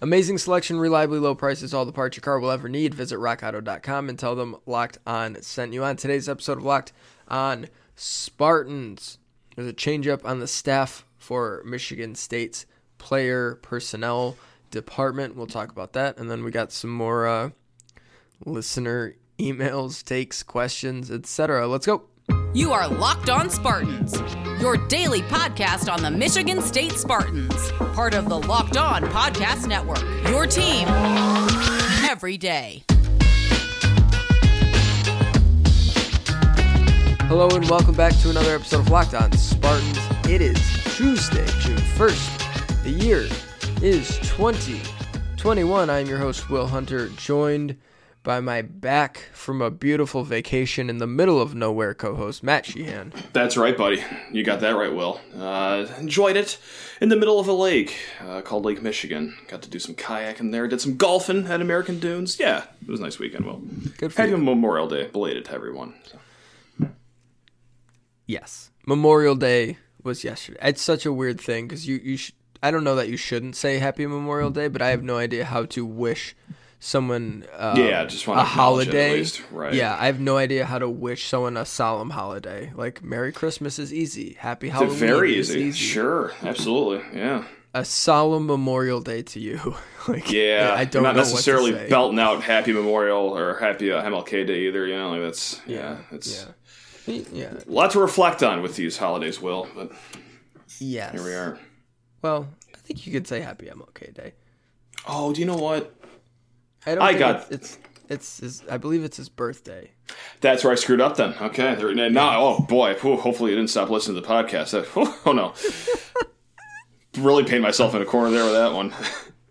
Amazing selection, reliably low prices, all the parts your car will ever need. Visit rockauto.com and tell them Locked On sent you on today's episode of Locked On Spartans. There's a changeup on the staff for Michigan State's player personnel department. We'll talk about that. And then we got some more uh, listener emails, takes, questions, etc. Let's go. You are Locked On Spartans, your daily podcast on the Michigan State Spartans, part of the Locked On Podcast Network. Your team every day. Hello and welcome back to another episode of Locked On Spartans. It is Tuesday, June 1st. The year is 2021. I'm your host, Will Hunter, joined by my back from a beautiful vacation in the middle of nowhere co host, Matt Sheehan. That's right, buddy. You got that right, Will. Uh, enjoyed it in the middle of a lake uh, called Lake Michigan. Got to do some kayaking there. Did some golfing at American Dunes. Yeah, it was a nice weekend, Will. Good for Happy you. Memorial Day, belated to everyone. So. Yes. Memorial Day was yesterday. It's such a weird thing because you, you sh- I don't know that you shouldn't say Happy Memorial Day, but I have no idea how to wish someone uh, Yeah, just wanna a holiday. right. Yeah, I have no idea how to wish someone a solemn holiday. Like Merry Christmas is easy. Happy Halloween very is easy. easy. Sure, absolutely. Yeah. A solemn Memorial Day to you. like Yeah, I don't not necessarily what to say. belting out Happy Memorial or Happy uh, MLK Day either. You know, like that's yeah, it's Yeah. Yeah. a lot to reflect on with these holidays, Will. But Yes. here we are. Well, I think you could say Happy MLK Day. Oh, do you know what? I don't. I got- it's, it's it's his. I believe it's his birthday. That's where I screwed up then. Okay. There, now, oh boy. Hopefully you didn't stop listening to the podcast. That- oh no. really painted myself in a corner there with that one.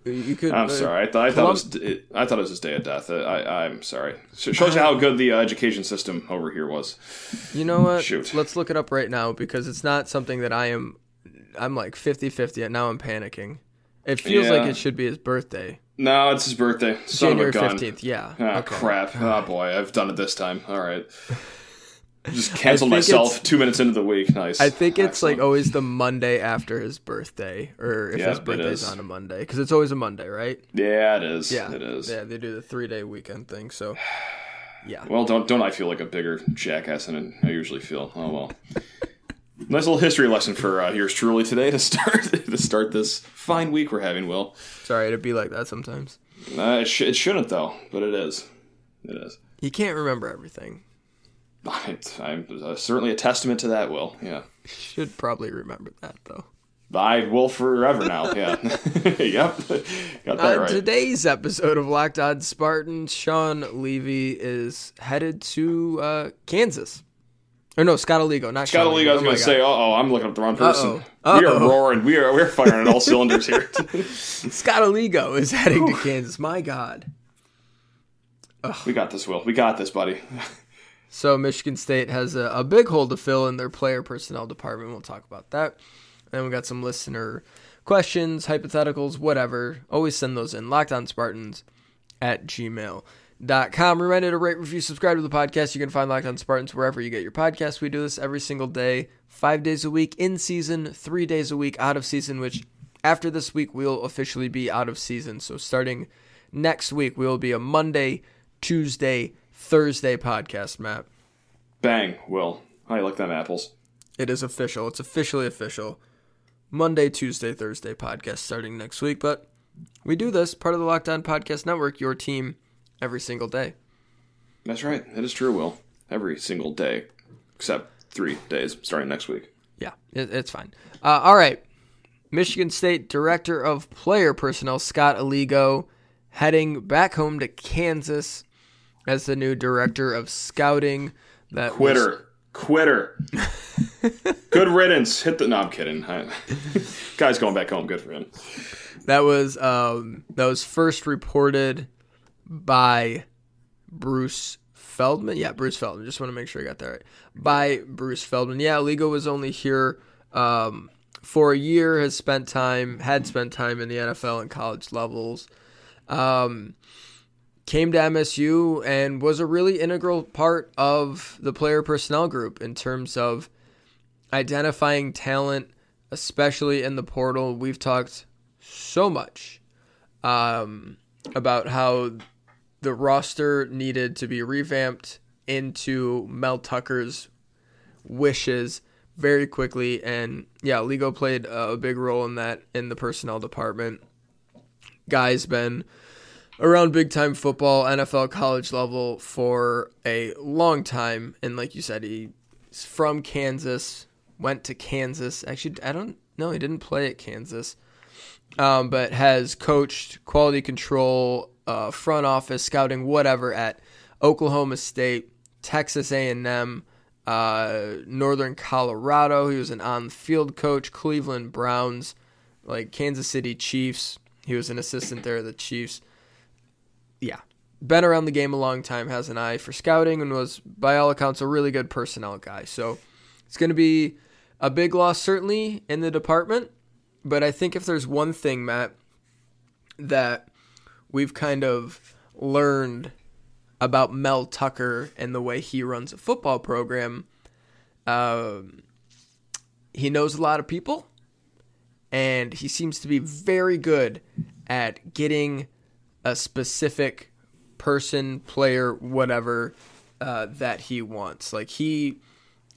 You could. I'm uh, sorry. I, th- I thought it was. It, I thought it was his day of death. I, I'm sorry. So it shows you how good the uh, education system over here was. You know what? Shoot. Let's look it up right now because it's not something that I am. I'm like 50-50 and now I'm panicking. It feels like it should be his birthday, No, it's his birthday. Son January of a gun. fifteenth. Yeah. Ah, okay. crap. Oh boy, I've done it this time. All right. Just canceled myself two minutes into the week. Nice. I think it's Excellent. like always the Monday after his birthday, or if Yeah, his birthday's is. on a Monday, because it's always a Monday, right? Yeah, it is. Yeah. It is. Yeah, they do the three day weekend thing. So, yeah. Well, don't don't I feel like a bigger jackass than I usually feel? Oh well. nice little history lesson for uh, yours truly today to start to start this fine week we're having. Will Sorry to be like that sometimes. uh, it, sh- it shouldn't though, but it is. It is. You can't remember everything. I'm uh, certainly a testament to that. Will yeah. Should probably remember that though. I will forever now. Yeah. yep. Got that On right. today's episode of Locked On Spartans, Sean Levy is headed to uh, Kansas. Or no, Scott Aligo, not Scott League, I was Oh going to say, oh, I'm looking up the wrong person. Uh-oh. We are roaring. We are we're firing on all cylinders here. Scott Aligo is heading to Kansas. My God. we got this, Will. We got this, buddy. So Michigan State has a, a big hole to fill in their player personnel department. We'll talk about that. And we got some listener questions, hypotheticals, whatever. Always send those in. LockedOnSpartans at gmail.com. Reminder to rate, review, subscribe to the podcast. You can find Locked On Spartans wherever you get your podcasts. We do this every single day, five days a week in season, three days a week out of season, which after this week we'll officially be out of season. So starting next week, we will be a Monday, Tuesday, Thursday podcast, Matt. Bang, Will. How you like them apples? It is official. It's officially official. Monday, Tuesday, Thursday podcast starting next week. But we do this part of the Locked On Podcast Network, your team, every single day. That's right. It is true, Will. Every single day, except three days starting next week. Yeah, it, it's fine. Uh, all right. Michigan State Director of Player Personnel, Scott Aligo, heading back home to Kansas as the new Director of Scouting. That was- Quitter. Quitter. Good riddance. Hit the. No, I'm kidding. I, guy's going back home. Good for him. That was um, that was first reported by Bruce Feldman. Yeah, Bruce Feldman. Just want to make sure I got that right. By Bruce Feldman. Yeah, Ligo was only here um, for a year. Has spent time had spent time in the NFL and college levels. Um, came to MSU and was a really integral part of the player personnel group in terms of identifying talent, especially in the portal. We've talked so much um, about how the roster needed to be revamped into Mel Tucker's wishes very quickly. And yeah, Lego played a big role in that in the personnel department. Guy's been around big time football, NFL college level for a long time. And like you said, he's from Kansas, went to Kansas. Actually, I don't know, he didn't play at Kansas, um, but has coached quality control, uh, front office, scouting, whatever at Oklahoma State, Texas A&M, uh, Northern Colorado. He was an on-field coach, Cleveland Browns, like Kansas City Chiefs. He was an assistant there at the Chiefs yeah, been around the game a long time, has an eye for scouting, and was, by all accounts, a really good personnel guy. So it's going to be a big loss, certainly, in the department. But I think if there's one thing, Matt, that we've kind of learned about Mel Tucker and the way he runs a football program, um, he knows a lot of people, and he seems to be very good at getting a specific person, player, whatever uh, that he wants. Like he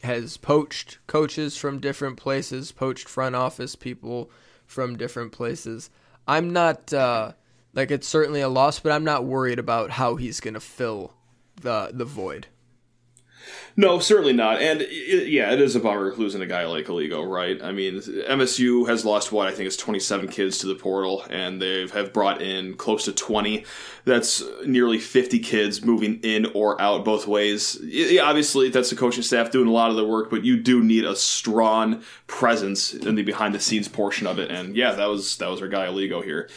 has poached coaches from different places, poached front office people from different places. I'm not uh, like it's certainly a loss, but I'm not worried about how he's going to fill the the void. No, certainly not. And it, yeah, it is a bummer losing a guy like Aligo, right? I mean, MSU has lost what I think is 27 kids to the portal, and they have brought in close to 20. That's nearly 50 kids moving in or out both ways. Obviously, that's the coaching staff doing a lot of the work, but you do need a strong presence in the behind the scenes portion of it. And yeah, that was that was our guy Aligo here.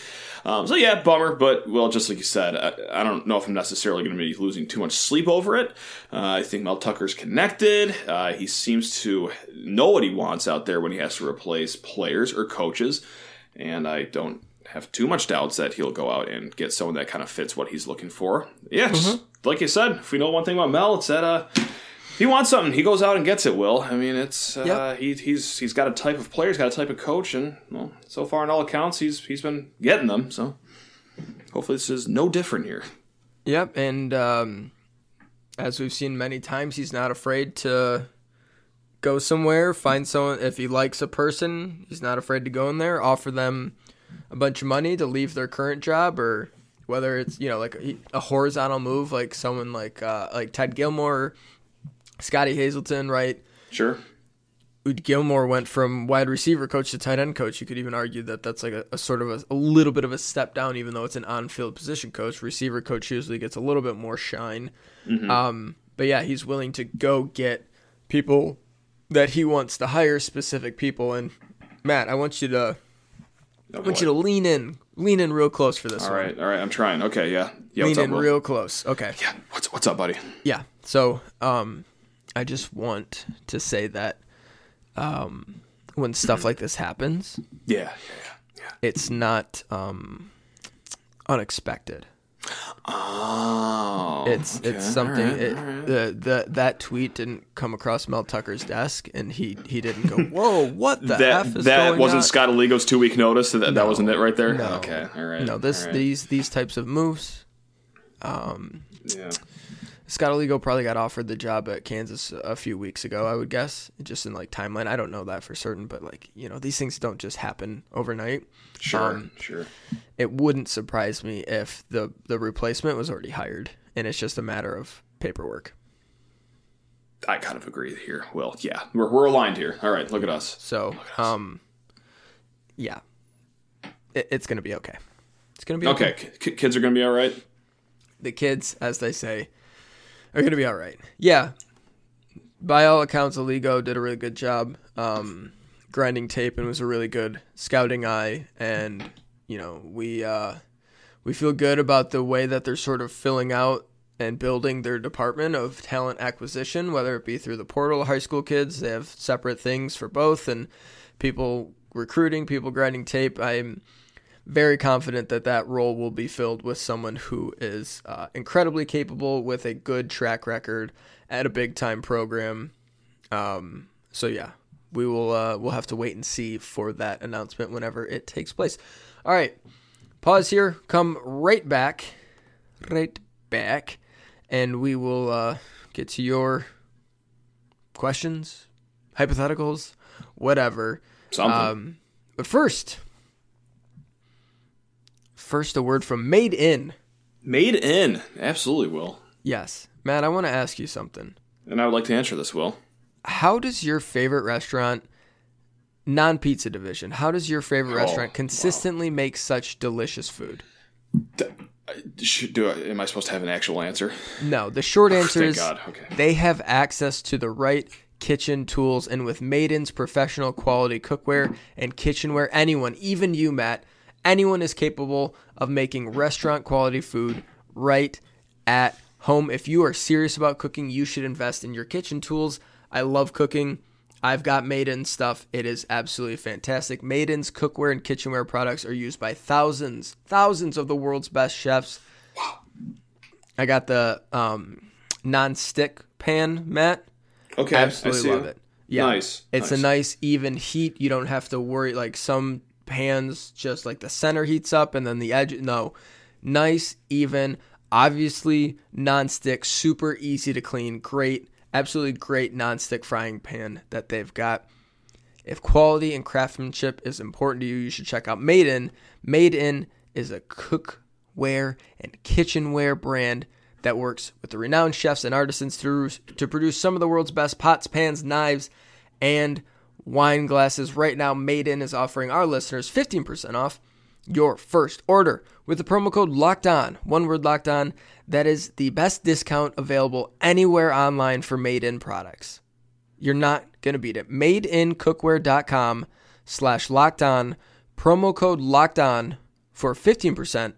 Um, so yeah, bummer, but well, just like you said, I, I don't know if I'm necessarily going to be losing too much sleep over it. Uh, I think Mel Tucker's connected. Uh, he seems to know what he wants out there when he has to replace players or coaches, and I don't have too much doubts that he'll go out and get someone that kind of fits what he's looking for. Yeah, mm-hmm. like you said, if we know one thing about Mel, it's that uh, he wants something. He goes out and gets it. Will I mean it's uh, yep. he, he's he's got a type of player, he's got a type of coach, and well, so far in all accounts, he's he's been getting them. So hopefully, this is no different here. Yep, and um, as we've seen many times, he's not afraid to go somewhere, find someone. If he likes a person, he's not afraid to go in there, offer them a bunch of money to leave their current job, or whether it's you know like a, a horizontal move, like someone like uh, like Ted Gilmore Scottie Hazelton, right? Sure. Gilmore went from wide receiver coach to tight end coach. You could even argue that that's like a, a sort of a, a, little bit of a step down, even though it's an on-field position coach. Receiver coach usually gets a little bit more shine. Mm-hmm. Um, but yeah, he's willing to go get people that he wants to hire specific people. And Matt, I want you to, oh, I want boy. you to lean in, lean in real close for this. All right, all right, I'm trying. Okay, yeah, yeah. Lean in real close. Okay. Yeah. What's what's up, buddy? Yeah. So, um, I just want to say that um, when stuff like this happens, yeah, yeah, yeah, it's not um, unexpected. Oh, it's okay. it's something. Right, it, right. The the that tweet didn't come across Mel Tucker's desk, and he he didn't go, "Whoa, what the that, f is that wasn't on? Scott Aligo's two week notice. That No. that wasn't it right there. No. Okay, all right. No, this right. these these types of moves. Um, yeah. Scott Aligo probably got offered the job at Kansas a few weeks ago, I would guess, just in like timeline. I don't know that for certain, but like you know, these things don't just happen overnight. Sure, Um, sure. It wouldn't surprise me if the the replacement was already hired, and it's just a matter of paperwork. I kind of agree here. Well, yeah, we're we're aligned here. All right, look at us. So, um, yeah, it, it's gonna be okay. It's gonna be Okay, K- kids are gonna be all right. the kids, as they say, are going to be all right. Yeah. By all accounts, Aligo did a really good job um, grinding tape and was a really good scouting eye. And, you know, we, uh, we feel good about the way that they're sort of filling out and building their department of talent acquisition, whether it be through the portal high school kids. They have separate things for both, and people recruiting, people grinding tape. I'm very confident that that role will be filled with someone who is uh, incredibly capable with a good track record at a big time program. Um, so yeah, we will uh, we'll have to wait and see for that announcement whenever it takes place. All right, pause here, come right back, right back, and we will uh, get to your questions, hypotheticals, whatever. Something. Um, but first, first a word from Made In. Made in. Absolutely, Will. Yes, Matt, I want to ask you something. And I would like to answer this, Will. How does your favorite restaurant, non pizza division, how does your favorite Oh, restaurant consistently make such delicious food? Uh, Should do I, am I supposed to have an actual answer? No, the short oh, answer Thank is. Okay. they have access to the right kitchen tools and with Made In's professional quality cookware and kitchenware, anyone, even you, Matt, anyone is capable of making restaurant quality food right at home. If you are serious about cooking, you should invest in your kitchen tools. I love cooking. I've got Made In stuff. It is absolutely fantastic. Made In's cookware and kitchenware products are used by thousands, thousands of the world's best chefs. I got the um, non-stick pan, Matt. Okay. I Absolutely love it. Yeah, Nice, It's nice. a nice even heat. You don't have to worry. Like some pans, just like the center heats up and then the edge. No, nice even. Obviously non-stick, super easy to clean. Great, absolutely great non-stick frying pan that they've got. If quality and craftsmanship is important to you, you should check out Made In. Made In is a cookware and kitchenware brand that works with the renowned chefs and artisans to, to produce some of the world's best pots, pans, knives, and wine glasses. Right now, Made In is offering our listeners 15% off your first order with the promo code locked on one word locked on that is the best discount available anywhere online for made in products you're not to beat it. Madeincookware.com slash locked on. Promo code locked on for 15%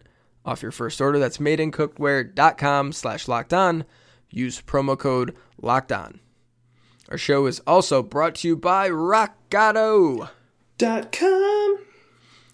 off your first order. That's madeincookware.com slash locked on. Use promo code locked on. Our show is also brought to you by RockAuto. Dot com.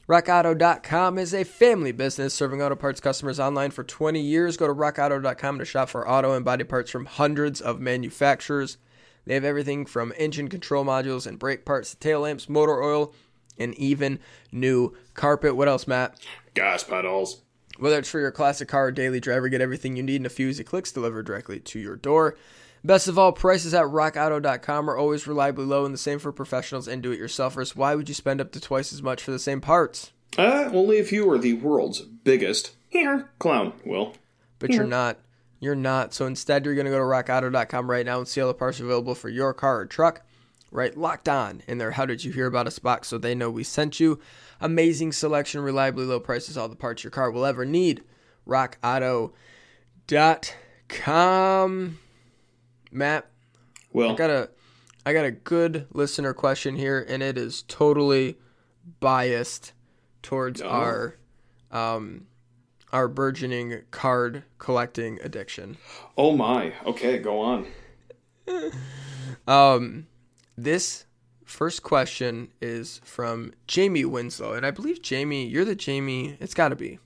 RockAuto.com is a family business serving auto parts customers online for 20 years. Go to RockAuto.com to shop for auto and body parts from hundreds of manufacturers. They have everything from engine control modules and brake parts to tail lamps, motor oil, and even new carpet. What else, Matt? Gas pedals. Whether it's for your classic car or daily driver, get everything you need in a few easy clicks delivered directly to your door. Best of all, prices at rockauto.com are always reliably low and the same for professionals and do it yourselfers. Why would you spend up to twice as much for the same parts? Uh, only if you were the world's biggest here clown, Will. But you're not. You're not. So instead, you're going to go to rockauto.com right now and see all the parts available for your car or truck. Right, locked on in there. How did you hear about us box so they know we sent you? Amazing selection, reliably low prices, all the parts your car will ever need. RockAuto.com. Matt, well, I got a, I got a good listener question here, and it is totally biased towards Oh. our, um, our burgeoning card collecting addiction. oh my. Okay, go on. Um, this first question is from Jamie Winslow, and I believe Jamie, you're the Jamie. It's got to be.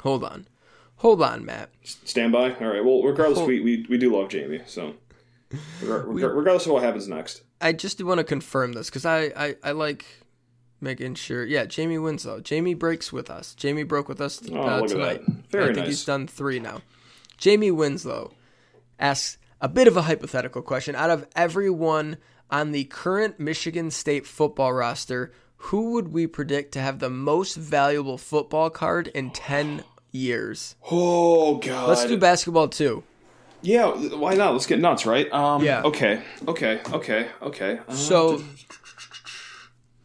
Hold on, hold on, Matt. Stand by. All right. Well, regardless, Hold- we, we, we do love Jamie. So, regar- regar- regardless of what happens next. I just want to confirm this because I, I I like making sure. Yeah, Jamie Winslow. Jamie breaks with us. Jamie broke with us Oh, uh, tonight. Very I think nice. he's done three now. Jamie Winslow asks a bit of a hypothetical question. Out of everyone on the current Michigan State football roster, who would we predict to have the most valuable football card in 10 years? Oh God. Let's do basketball too. Yeah. Why not? Let's get nuts, right? Um. Yeah. Okay. Okay. Okay. Okay. Uh, So,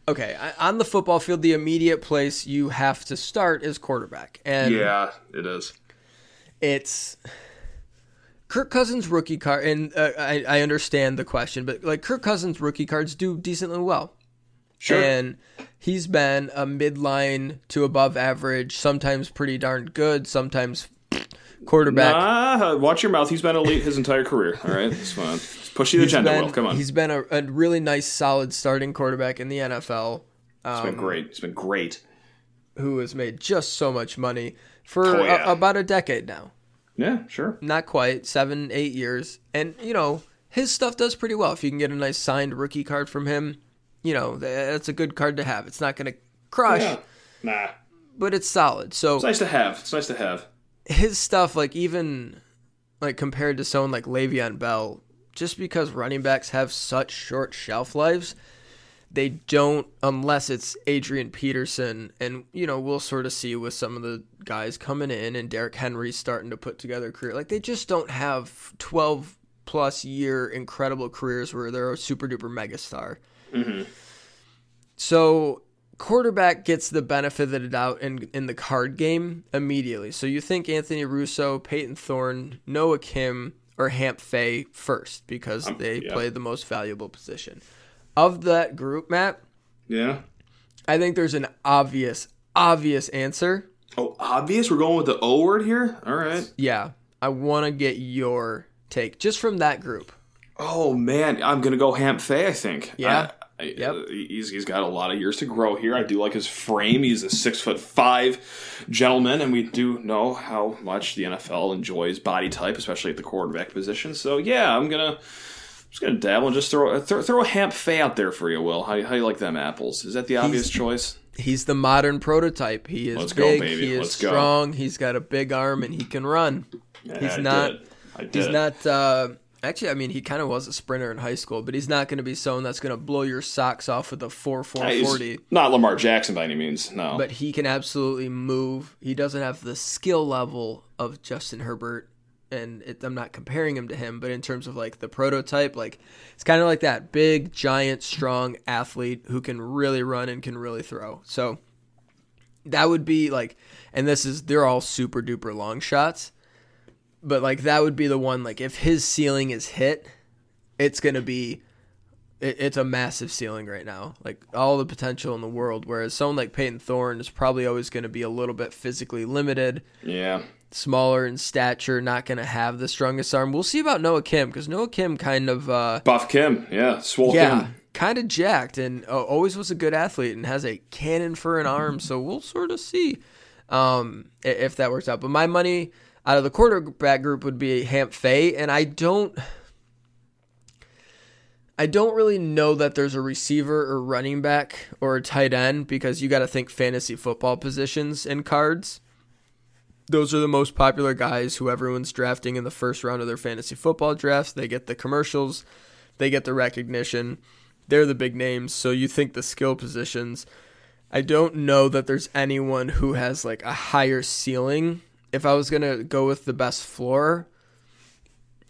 okay, on the football field, the immediate place you have to start is quarterback. And yeah, it is. it's Kirk Cousins rookie card, and uh, I, I understand the question, but like Kirk Cousins rookie cards do decently well. Sure. And he's been a midline to above average, sometimes pretty darn good, sometimes quarterback. Ah, watch your mouth. He's been elite his entire career. All right, it's fine. Push the agenda. been, Will, come on. He's been a, a really nice, solid starting quarterback in the NFL. it's been great. It's been great. who has made just so much money for Oh, yeah. a- about a decade now. Yeah, sure. Not quite, seven, eight years. And, you know, his stuff does pretty well. If you can get a nice signed rookie card from him, you know, th- that's a good card to have. It's not going to crush, Yeah. Nah. but it's solid. So It's nice to have. It's nice to have. his stuff, like even like compared to someone like Le'Veon Bell, just because running backs have such short shelf lives, they don't unless it's Adrian Peterson, and you know we'll sort of see with some of the guys coming in and Derrick Henry starting to put together a career. Like they just don't have twelve plus year incredible careers where they're a super duper megastar. Mm-hmm. So quarterback gets the benefit of the doubt in in the card game immediately. So you think Anthony Russo, Payton Thorne, Noah Kim, or Hamp Fay first because um, they yeah. play the most valuable position. Of that group, Matt, Yeah. I think there's an obvious, obvious answer. Oh, obvious. We're going with the O word here. All right. Yeah. I want to get your take just from that group. Oh man, I'm gonna go Hamp Fay. I think. Yeah. Uh, Yep. uh, he's he's got a lot of years to grow here. I do like his frame. He's a six foot five gentleman, and we do know how much the NFL enjoys body type, especially at the quarterback position. So yeah, I'm gonna. Just gonna dabble and just throw throw, throw a Hamp Fay out there for you, Will. How, how you like them apples? Is that the obvious choice? He's the modern prototype. He is Let's go, big. baby. He is Let's go. strong. He's got a big arm and he can run. Yeah, He's I not- it. I did He's not. Uh, actually, I mean, he kind of was a sprinter in high school, but he's not going to be someone that's going to blow your socks off with a 4 4 40. Not Lamar Jackson by any means. No. But he can absolutely move. He doesn't have the skill level of Justin Herbert, and it, I'm not comparing him to him, but in terms of like the prototype, like it's kind of like that big, giant, strong athlete who can really run and can really throw. So that would be like, and this is they're all super duper long shots, but like that would be the one like if his ceiling is hit, it's gonna be it, it's a massive ceiling right now. Like all the potential in the world. Whereas someone like Payton Thorne is probably always going to be a little bit physically limited, yeah. smaller in stature, not going to have the strongest arm. We'll see about Noah Kim because Noah Kim kind of, uh, Buff Kim. Yeah. Swole yeah, Kim. kind of jacked and uh, always was a good athlete and has a cannon for an arm. So we'll sort of see um, if that works out. But my money out of the quarterback group would be Hamp Fay, and I don't. I don't really know that there's a receiver or running back or a tight end because you got to think fantasy football positions in cards. Those are the most popular guys who everyone's drafting in the first round of their fantasy football drafts. They get the commercials, they get the recognition. They're the big names. So you think the skill positions. I don't know that there's anyone who has like a higher ceiling. If I was going to go with the best floor,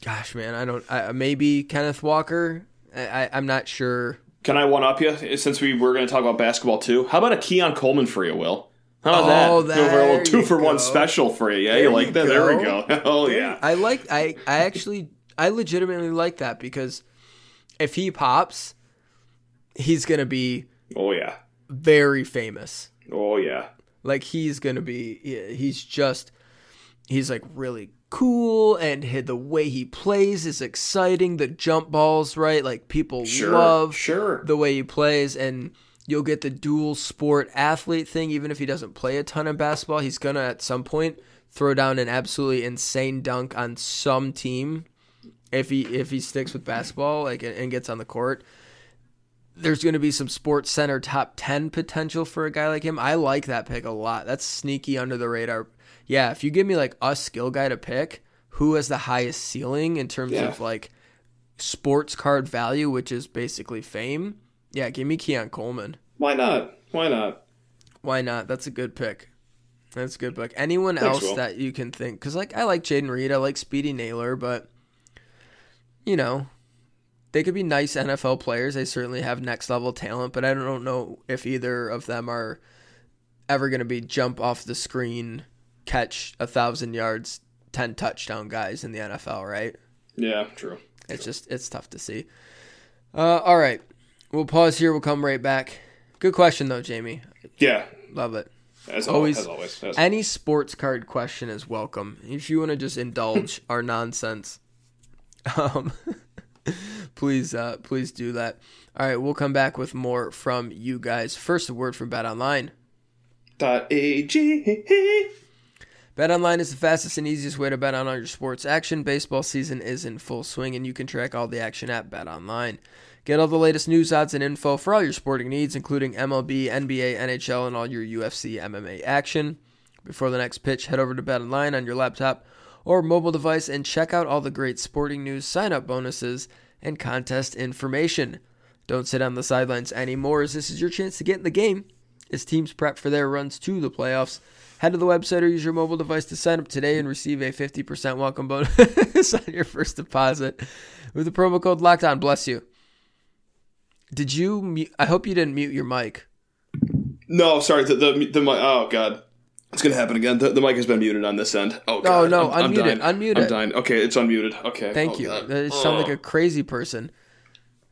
gosh, man, I don't. I, maybe Kenneth Walker. I, I, I'm not sure. Can I one up you eh, since we were going to talk about basketball too? How about a Keon Coleman for you, Will? How about Oh, that? Go a little two for one special for you. Yeah, There you like you that? There we go. go. Oh yeah. I like. I I actually I legitimately like that because if he pops, he's gonna be Oh yeah. very famous. Oh yeah. Like he's gonna be. He's just. He's like really cool, and the way he plays is exciting. The jump balls, right? Like people Sure. love Sure. the way he plays, and you'll get the dual sport athlete thing. Even if he doesn't play a ton of basketball, he's gonna at some point throw down an absolutely insane dunk on some team. If he if he sticks with basketball, like and gets on the court, there's going to be some Sports Center top 10 potential for a guy like him. I like that pick a lot. That's sneaky under the radar. Yeah, if you give me like a skill guy to pick, who has the highest ceiling in terms Yeah. of like sports card value, which is basically fame, yeah, give me Keon Coleman. Why not? Why not? Why not? That's a good pick. That's a good pick. Anyone Thanks, else Will. that you can think? Because like I like Jayden Reed, I like Speedy Nailor, but you know they could be nice NFL players. They certainly have next level talent, but I don't know if either of them are ever going to be jump off the screen, catch a thousand yards, ten touchdown guys in the NFL. Right? Yeah, true. It's just it's tough to see. Uh, all right, we'll pause here. We'll come right back. Good question though, Jamie. Yeah. Love it. As Always- always. As always. As- Any sports card question is welcome. If you want to just indulge our nonsense, um, please, uh, please do that. All right, we'll come back with more from you guys. First, a word from Bet Online. Dot AG. BetOnline is the fastest and easiest way to bet on all your sports action. Baseball season is in full swing, and you can track all the action at BetOnline. Get all the latest news, odds, and info for all your sporting needs, including MLB, NBA, NHL, and all your UFC MMA action. Before the next pitch, head over to Bet Online on your laptop or mobile device and check out all the great sporting news, sign up bonuses, and contest information. Don't sit on the sidelines anymore, as this is your chance to get in the game as teams prep for their runs to the playoffs. Head to the website or use your mobile device to sign up today and receive a 50% welcome bonus on your first deposit with the promo code Locked On. Bless you. Did you? I hope you didn't mute your mic. No, sorry. The the, the mic. Oh god, it's gonna happen again. The, the mic has been muted on this end. Oh god. no, I'm, I'm unmute it, dying. unmute I'm it. dying. Okay, it's unmuted. Okay. Thank Oh, you. God. You sound like Oh. a crazy person.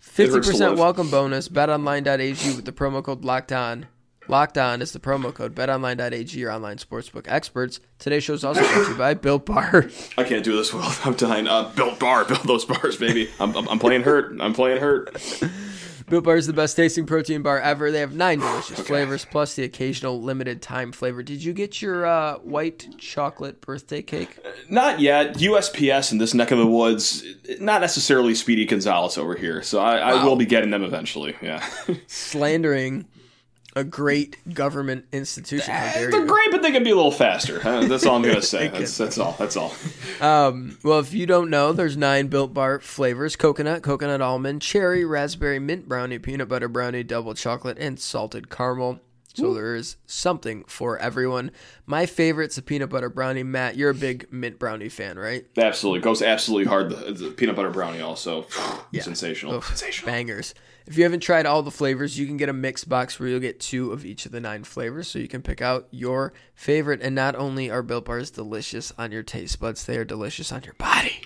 50% welcome bonus. BetOnline.ag with the promo code Locked On. Locked On is the promo code. BetOnline.ag, your online sportsbook experts. Today's show is also brought to you by Built Bar. I can't do this, Will. I'm dying. Uh, built bar, build those bars, baby. I'm, I'm, I'm playing hurt. I'm playing hurt. Built Bar is the best tasting protein bar ever. They have nine delicious flavors plus the occasional limited time flavor. Did you get your uh, white chocolate birthday cake? Not yet. USPS in this neck of the woods. Not necessarily Speedy Gonzalez over here. So I, I will be getting them eventually. Yeah. Slandering a great government institution. They're great, but they can be a little faster. That's all I'm gonna say. That's, that's all. That's all. Um, well, if you don't know, there's nine Built Bar flavors: coconut, coconut almond, cherry, raspberry, mint brownie, peanut butter brownie, double chocolate, and salted caramel. So there is something for everyone. My favorite's a peanut butter brownie. Matt, you're a big mint brownie fan, right? Absolutely goes absolutely hard. The, the peanut butter brownie also sensational. Oof, Sensational. Bangers. If you haven't tried all the flavors, you can get a mix box where you'll get two of each of the nine flavors, so you can pick out your favorite. And not only are Built Bars delicious on your taste buds, they are delicious on your body.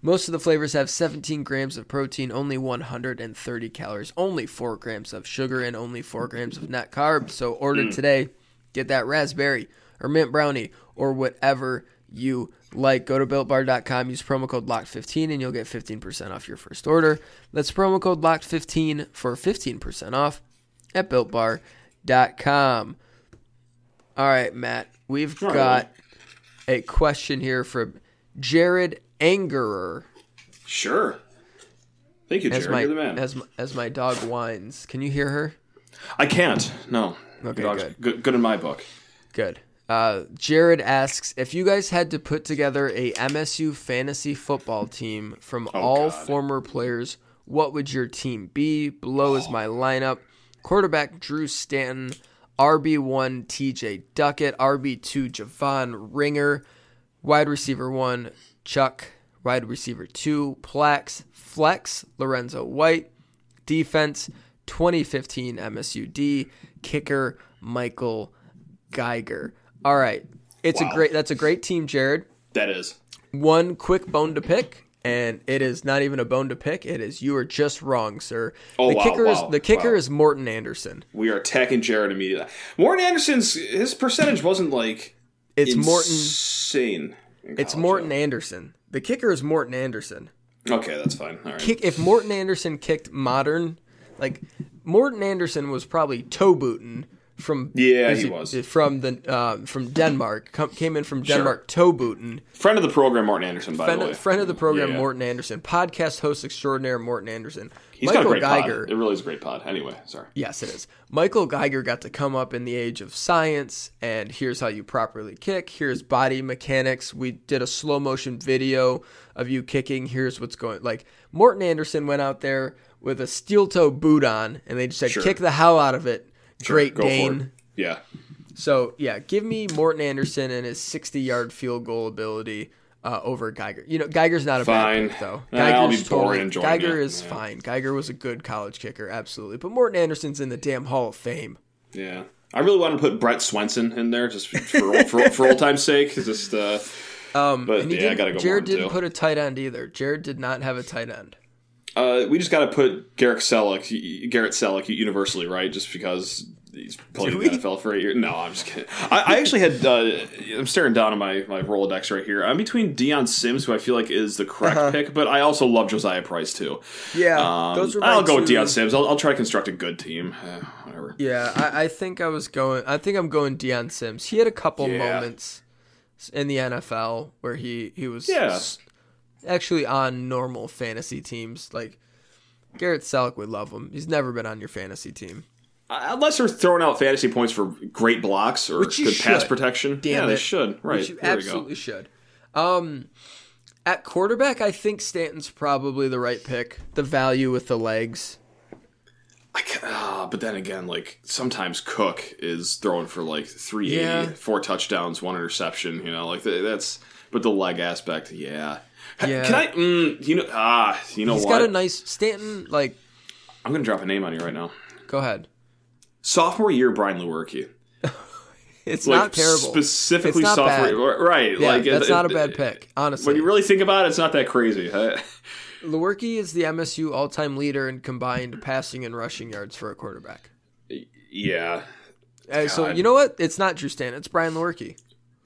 Most of the flavors have 17 grams of protein, only 130 calories, only 4 grams of sugar, and only 4 grams of net carbs. So order mm. today. Get that raspberry or mint brownie or whatever you like. Go to builtbar.com, use promo code LOCKED15, and you'll get 15% off your first order. That's promo code LOCKED15 for 15% off at builtbar.com. All right, Matt, we've got a question here from Jared Angerer. Sure. Thank you, As Jared. my, You're the man. as my as my dog whines. Can you hear her? I can't. No. Okay, good. good. Good in my book. Good. Uh, Jared asks if you guys had to put together a MSU fantasy football team from all Oh, God. former players, what would your team be? Below is my lineup: quarterback Drew Stanton, RB one TJ Duckett, RB two Javon Ringer, wide receiver one Chuck, wide receiver two Plax, flex Lorenzo White, defense 2015 MSUD, kicker Michael Geiger. All right. It's a great that's a great team, Jared. That is. One quick bone to pick, and it is not even a bone to pick. It is you are just wrong, sir. Oh, the wow, kicker wow, is the kicker wow. is Morten Andersen. We are attacking Jared immediately. Morten Andersen's his percentage wasn't like It's Morten insane. in it's Morten. Andersen. The kicker is Morten Andersen. Okay, that's fine. All right. Kick if Morten Andersen kicked modern, like Morten Andersen was probably toe booting from Yeah, he was. from the uh, from Denmark. Come, came in from Denmark toe booting. Friend of the program, Morten Andersen. By Friend, the way, friend of the program, Yeah, yeah. Morten Andersen, podcast host extraordinaire, Morten Andersen. He's Michael got a great Geiger. pod. It really is a great pod. Anyway, sorry. Yes, it is. Michael Geiger got to come up in the age of science, and here's how you properly kick. Here's body mechanics. We did a slow motion video of you kicking. Here's what's going. Like Morten Andersen went out there with a steel toe boot on, and they just said, Sure. "Kick the hell out of it." Great Go. Dane. Yeah. So yeah, give me Morten Andersen and his 60 yard field goal ability uh, over Geiger. You know, Geiger's not a Fine. bad pick though. Nah, I'll be totally, Geiger it. is Yeah. fine. Geiger was a good college kicker, absolutely. But Morten Andersen's in the damn Hall of Fame. Yeah. I really wanted to put Brett Swenson in there just for for, for old time's sake. Just uh, Um, But, yeah, I gotta go Jared didn't too. put a tight end either. Jared did not have a tight end. Uh, we just got to put Garrett Celek, Garrett Celek universally right, just because he's played in the? NFL for eight years. No, I'm just kidding. I, I actually had. Uh, I'm staring down on my my Rolodex right here. I'm between Dion Sims, who I feel like is the correct Uh-huh. pick, but I also love Josiah Price too. Yeah, Um, those are. I'll go with Dion Sims. I'll, I'll try to construct a good team. Uh, whatever. Yeah, I, I think I was going. I think I'm going Dion Sims. He had a couple Yeah. moments in the NFL where he he was Yeah. s- actually on normal fantasy teams. Like Garrett Celek would love him. He's never been on your fantasy team. Uh, Unless they're throwing out fantasy points for great blocks or good pass protection. Damn yeah, it. they should. Right. Which you there absolutely should. Um, at quarterback, I think Stanton's probably the right pick. The value with the legs. I ca- ah, but then again, like sometimes Cook is throwing for like three Yeah. four touchdowns, one interception. You know, like th- that's. But the leg aspect, yeah. Yeah. Can I? Mm, you know, ah, you know He's what? got a nice Stanton. Like, I'm gonna drop a name on you right now. go ahead. Sophomore year, Brian Lewerke. It's Like not terrible. specifically It's not sophomore, bad. year, right? Yeah, like that's it- not a bad pick, honestly. When you really think about it, it's not that crazy. huh? Lewerke is the MSU all-time leader in combined passing and rushing yards for a quarterback. yeah. Uh, so God. you know what? It's not Drew Stanton. It's Brian Lewerke.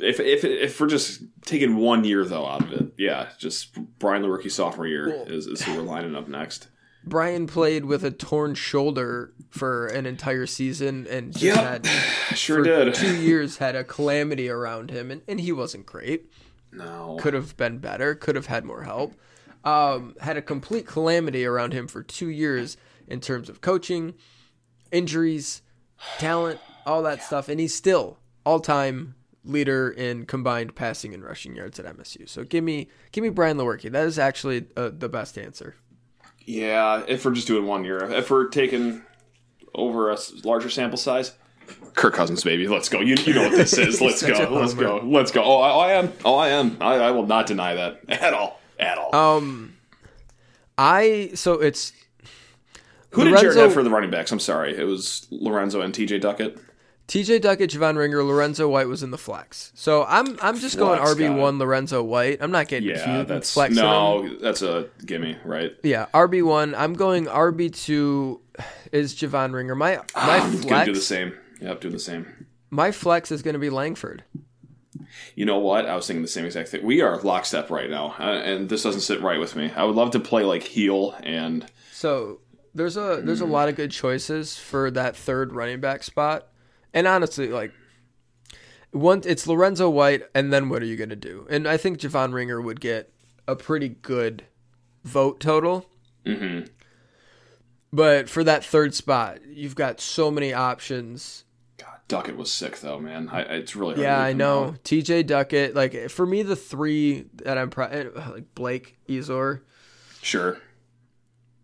If if if we're just taking one year though out of it, yeah, just Brian Lewerke sophomore year is, is who we're lining up next. Brian played with a torn shoulder for an entire season and just Yep. had Sure did. two years had a calamity around him and, and he wasn't great. No. Could have been better, could have had more help. Um, had a complete calamity around him for two years in terms of coaching, injuries, talent, all that stuff, and he's still all time leader in combined passing and rushing yards at MSU. So give me give me Brian Lewerke. That is actually uh, the best answer. Yeah, if we're just doing one year, if we're taking over a larger sample size, Kirk Cousins, baby, let's go. You, you know what this is. Let's go. Let's go. Let's go. Oh, I, oh, I am. Oh, I am. I, I will not deny that at all. At all. Um, I so it's Who did Jared have for the running backs? I'm sorry, it was Lorenzo and T.J. Duckett. T.J. Duckett, Javon Ringer, Lorenzo White was in the flex. So I'm I'm just going RB one Lorenzo White. I'm not getting Yeah, cute that's him. no, that's a gimme, right? Yeah, RB one. I'm going RB two is Javon Ringer. My my I'm gonna flex do the same. Yep, do the same. my flex is going to be Langford. You know what? I was thinking the same exact thing. We are lockstep right now, uh, and this doesn't sit right with me. I would love to play like heel and So there's a there's Hmm. a lot of good choices for that third running back spot, and honestly, like one it's Lorenzo White, and then what are you going to do? And I think Javon Ringer would get a pretty good vote total. Mm-hmm. But for that third spot, you've got so many options. God, Duckett was sick though, man. I, it's really hard Yeah, I know. out. TJ Duckett, like for me, the three that I'm pro- like Blake Ezor, Sure,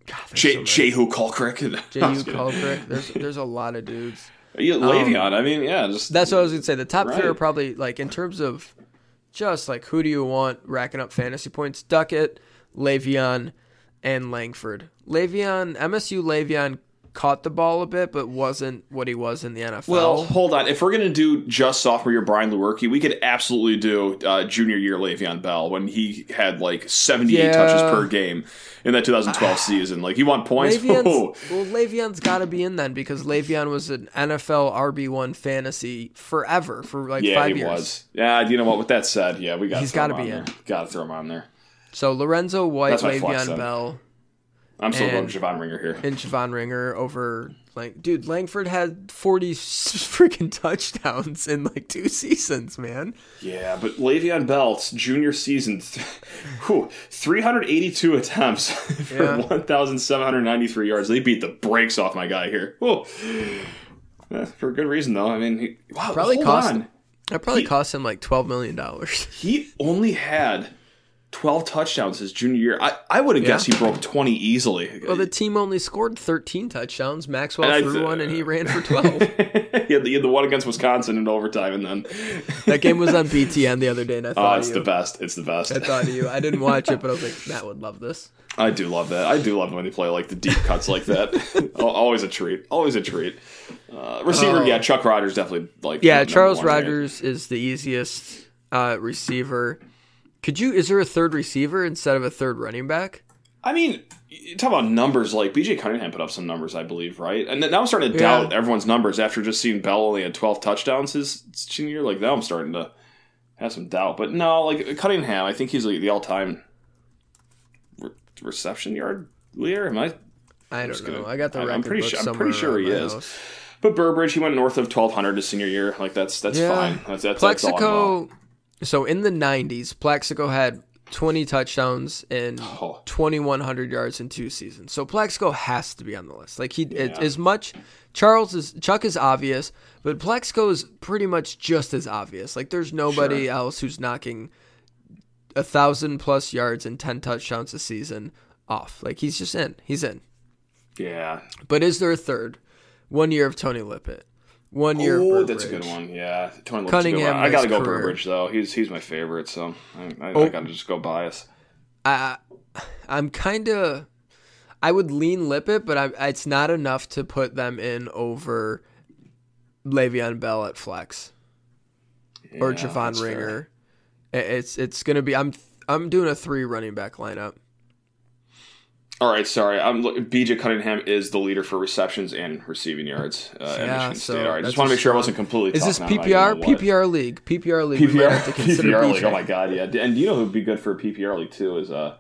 God, there's J- so. Jehuu Caulcrick. I J.U. was kidding. Caulcrick. There's there's a lot of dudes. Yeah, um, Le'Veon. I mean, yeah, just That's what I was gonna say. The top three are probably like in terms of just like who do you want racking up fantasy points? Duckett, Le'Veon, and Langford. Le'Veon, MSU Le'Veon caught the ball a bit, but wasn't what he was in the NFL. Well, hold on. If we're gonna do just sophomore year Brian Lewerke, we could absolutely do uh, junior year Le'Veon Bell when he had like seventy eight Yeah. touches per game in that 2012 season. Like, you want points? Le'Veon's, well, Le'Veon's got to be in then because Le'Veon was an NFL RB one fantasy forever for like yeah, five he years. was. Yeah, you know what? With that said, yeah, we got. He's gotta be in. Got to throw him on there. So Lorenzo White, Le'Veon. Bell, I'm still going Javon Ringer here. and Javon Ringer over like dude Langford had 40 freaking touchdowns in like two seasons man Yeah, but Le'Veon Bell's junior season, th- whew, 382 attempts for Yeah. 1,793 yards. They beat the brakes off my guy here. Whoa. For a good reason, though. I mean, he, wow, Probably hold cost- on. that probably He- cost him like 12 million dollars He only had 12 touchdowns his junior year. I, I would have Yeah. guessed he broke 20 easily. well the team only scored 13 touchdowns Maxwell And threw th- one and he ran for 12 he, had the, he had the one against Wisconsin in overtime, and then. that game was on BTN the other day and I thought. Oh, thought it's of the best. It's the best. I thought of you I didn't watch it but I was like Matt would love this I do love that. I do love when they play like the deep cuts like that. Always a treat. Always a treat. Uh, receiver, Oh. yeah, Chuck Rogers definitely like. yeah Charles? Rogers is the easiest uh, receiver could you is there a third receiver instead of a third running back I mean, talk about numbers. Like BJ Cunningham put up some numbers, I believe, right? And now I'm starting to Yeah. doubt everyone's numbers after just seeing Bell only had 12 touchdowns his senior year. Like now I'm starting to have some doubt. But no, like Cunningham, I think he's like the all-time re- reception yard leader. Am I? I don't know. gonna- I got the I'm record pretty sure- I'm pretty sure he is. house. But Burbridge, he went north of 1200 his senior year. Like that's that's Yeah. fine. That's that's, that's all I know. Plaxico. So in the '90s, Plaxico had 20 touchdowns and Oh. 2100 yards in two seasons. So Plaxico has to be on the list. Like he it, Yeah. as much Charles is Chuck is obvious, but Plaxico is pretty much just as obvious. Like there's nobody Sure. else who's knocking a thousand plus yards and 10 touchdowns a season off. Like he's just in. He's in. Yeah. But is there a third? One year of Tony Lippett. One year Oh, that's a good one. Yeah, Tony Lippett's good Cunningham. I gotta go career. Burbridge though. He's he's my favorite, so I, I, Oh. I gotta just go bias. I I'm kind of I would lean Lippett, but I, it's not enough to put them in over Le'Veon Bell at flex or Yeah, Javon that's fair. Ringer. It's it's gonna be I'm I'm doing a three running back lineup. All right, sorry. I'm BJ Cunningham is the leader for receptions and receiving yards uh, Yeah, Michigan so State. All right, just want to make sure I wasn't completely. Is this PPR? PPR league. PPR league. PPR, have to consider PPR league. Oh my god, yeah. And you know who'd be good for a PPR league too? Is uh,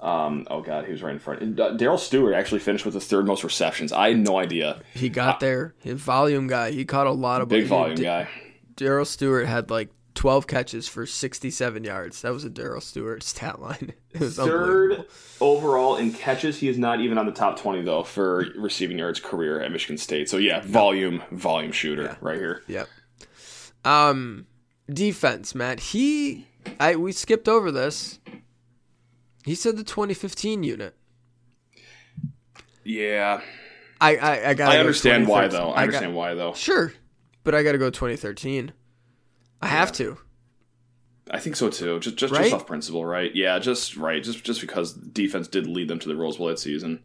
um, oh god, he was right in front. Uh, Daryl Stewart actually finished with the third most receptions. I had no idea. He got there. His volume guy. He caught a lot of Big volume D- guy. Daryl Stewart had like 12 catches for 67 yards. That was a Daryl Stewart stat line. Third overall in catches. He is not even on the top twenty though for receiving yards career at Michigan State. So yeah, volume, volume shooter right here. Yep. Um, defense, Matt. He, I we skipped over this. He said the 2015 unit. Yeah, I I, I got. I understand why though. I got- understand why though. Sure, but I got to go 2013. I have to. I think so too. Just just, Right? just off principle, right? Yeah, just right. Just just because defense did lead them to the Rose Bowl that season.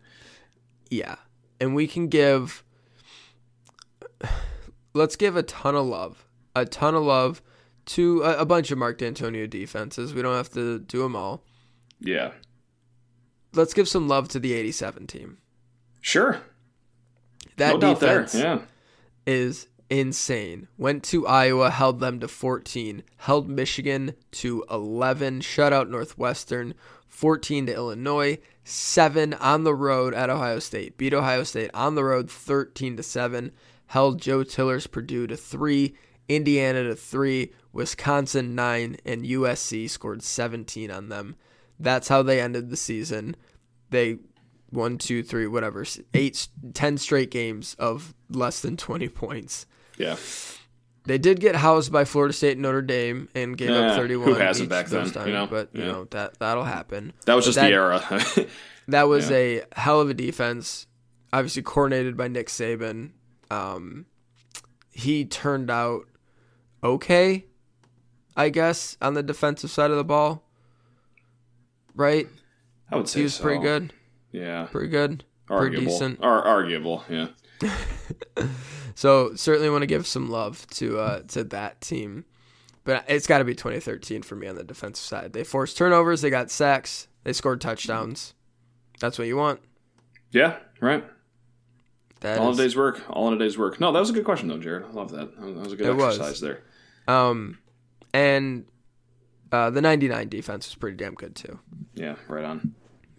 Yeah, and we can give. Let's give a ton of love, a ton of love to a, a bunch of Mark Dantonio defenses. We don't have to do them all. Yeah, Let's give some love to the 87 team. sure. That no defense Yeah, is insane. Went to Iowa, held them to 14, held Michigan to 11, shut out Northwestern, 14 to Illinois, 7 on the road at Ohio State. Beat Ohio State on the road 13 to 7, held Joe Tiller's Purdue to 3, Indiana to 3, Wisconsin 9 and USC scored 17 on them. That's how they ended the season. They one, two, three, whatever, eight, ten straight games of less than 20 points. Yeah. They did get housed by Florida State and Notre Dame and gave Yeah, up 31. who hasn't back then, times, you know? But, you Yeah. know, that, that'll happen. That was But just that- the era. That was Yeah. a hell of a defense, obviously coordinated by Nick Saban. Um, he turned out okay, I guess, on the defensive side of the ball. Right? I would say He was so. pretty good. Yeah, Pretty good. Pretty decent. Ar- arguable. Yeah. So certainly want to give some love to uh, to that team, but it's got to be 2013 for me on the defensive side. They forced turnovers, they got sacks, they scored touchdowns. That's what you want. Yeah. Right. That All in is- a day's work. All in a day's work. No, that was a good question though, Jared. I love that. That was a good It was. exercise there. um, and uh, the 99 defense was pretty damn good too. Yeah. Right on.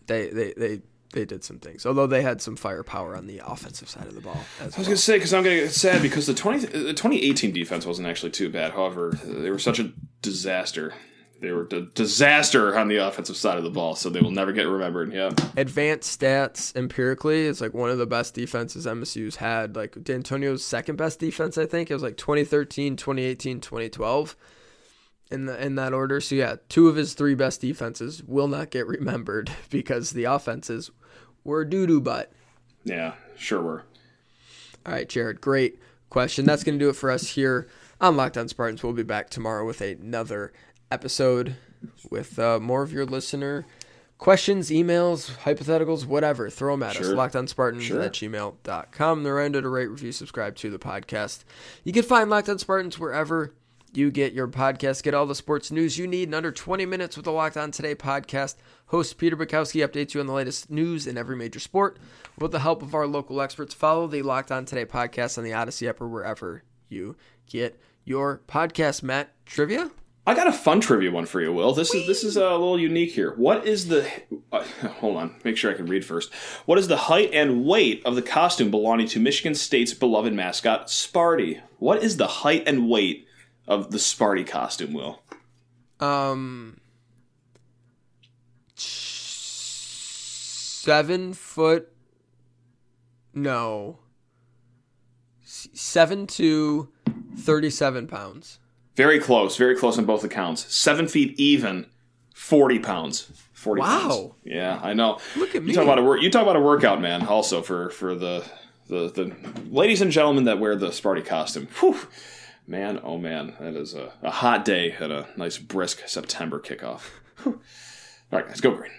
They they they they did some things, although they had some firepower on the offensive side of the ball. As I was well. gonna say because I'm gonna get sad because the 20 the 2018 defense wasn't actually too bad. However, they were such a disaster. They were a disaster on the offensive side of the ball, so they will never get remembered. Yeah. advanced stats empirically it's like one of the best defenses msu's had like dantonio's second best defense i think it was like 2013 2018 2012 in the in that order so yeah two of his three best defenses will not get remembered because the offenses were doo-doo butt Yeah. Sure we're. all right jared great question that's going to do it for us here on locked on spartans we'll be back tomorrow with another episode with uh, more of your listener questions, emails, hypotheticals, whatever. Throw them at us. Sure. LockedOnSpartans Sure. at gmail.com. The Reminder to rate, review, subscribe to the podcast. You can find Locked On Spartans wherever you get your podcast. Get all the sports news you need in under 20 minutes with the Locked On Today podcast. Host Peter Bukowski updates you on the latest news in every major sport. With the help of our local experts, follow the Locked On Today podcast on the Odyssey app or wherever you get your podcast. Matt, trivia? I got a fun trivia one for you, Will. This is this is a little unique here. What is the? Uh, hold on, make sure I can read first. What is the height and weight of the costume belonging to Michigan State's beloved mascot, Sparty? What is the height and weight of the Sparty costume, Will? Um, seven foot. No. Seven to thirty-seven pounds. Very close, very close on both accounts. Seven feet even, forty pounds. Forty. Wow. Pounds. Yeah, I know. Look at You me. talk about a work. You talk about a workout, man. Also for for the the the ladies and gentlemen that wear the Sparty costume. Whew. Man, oh man, that is a, a hot day at a nice brisk September kickoff. All right, guys, go green.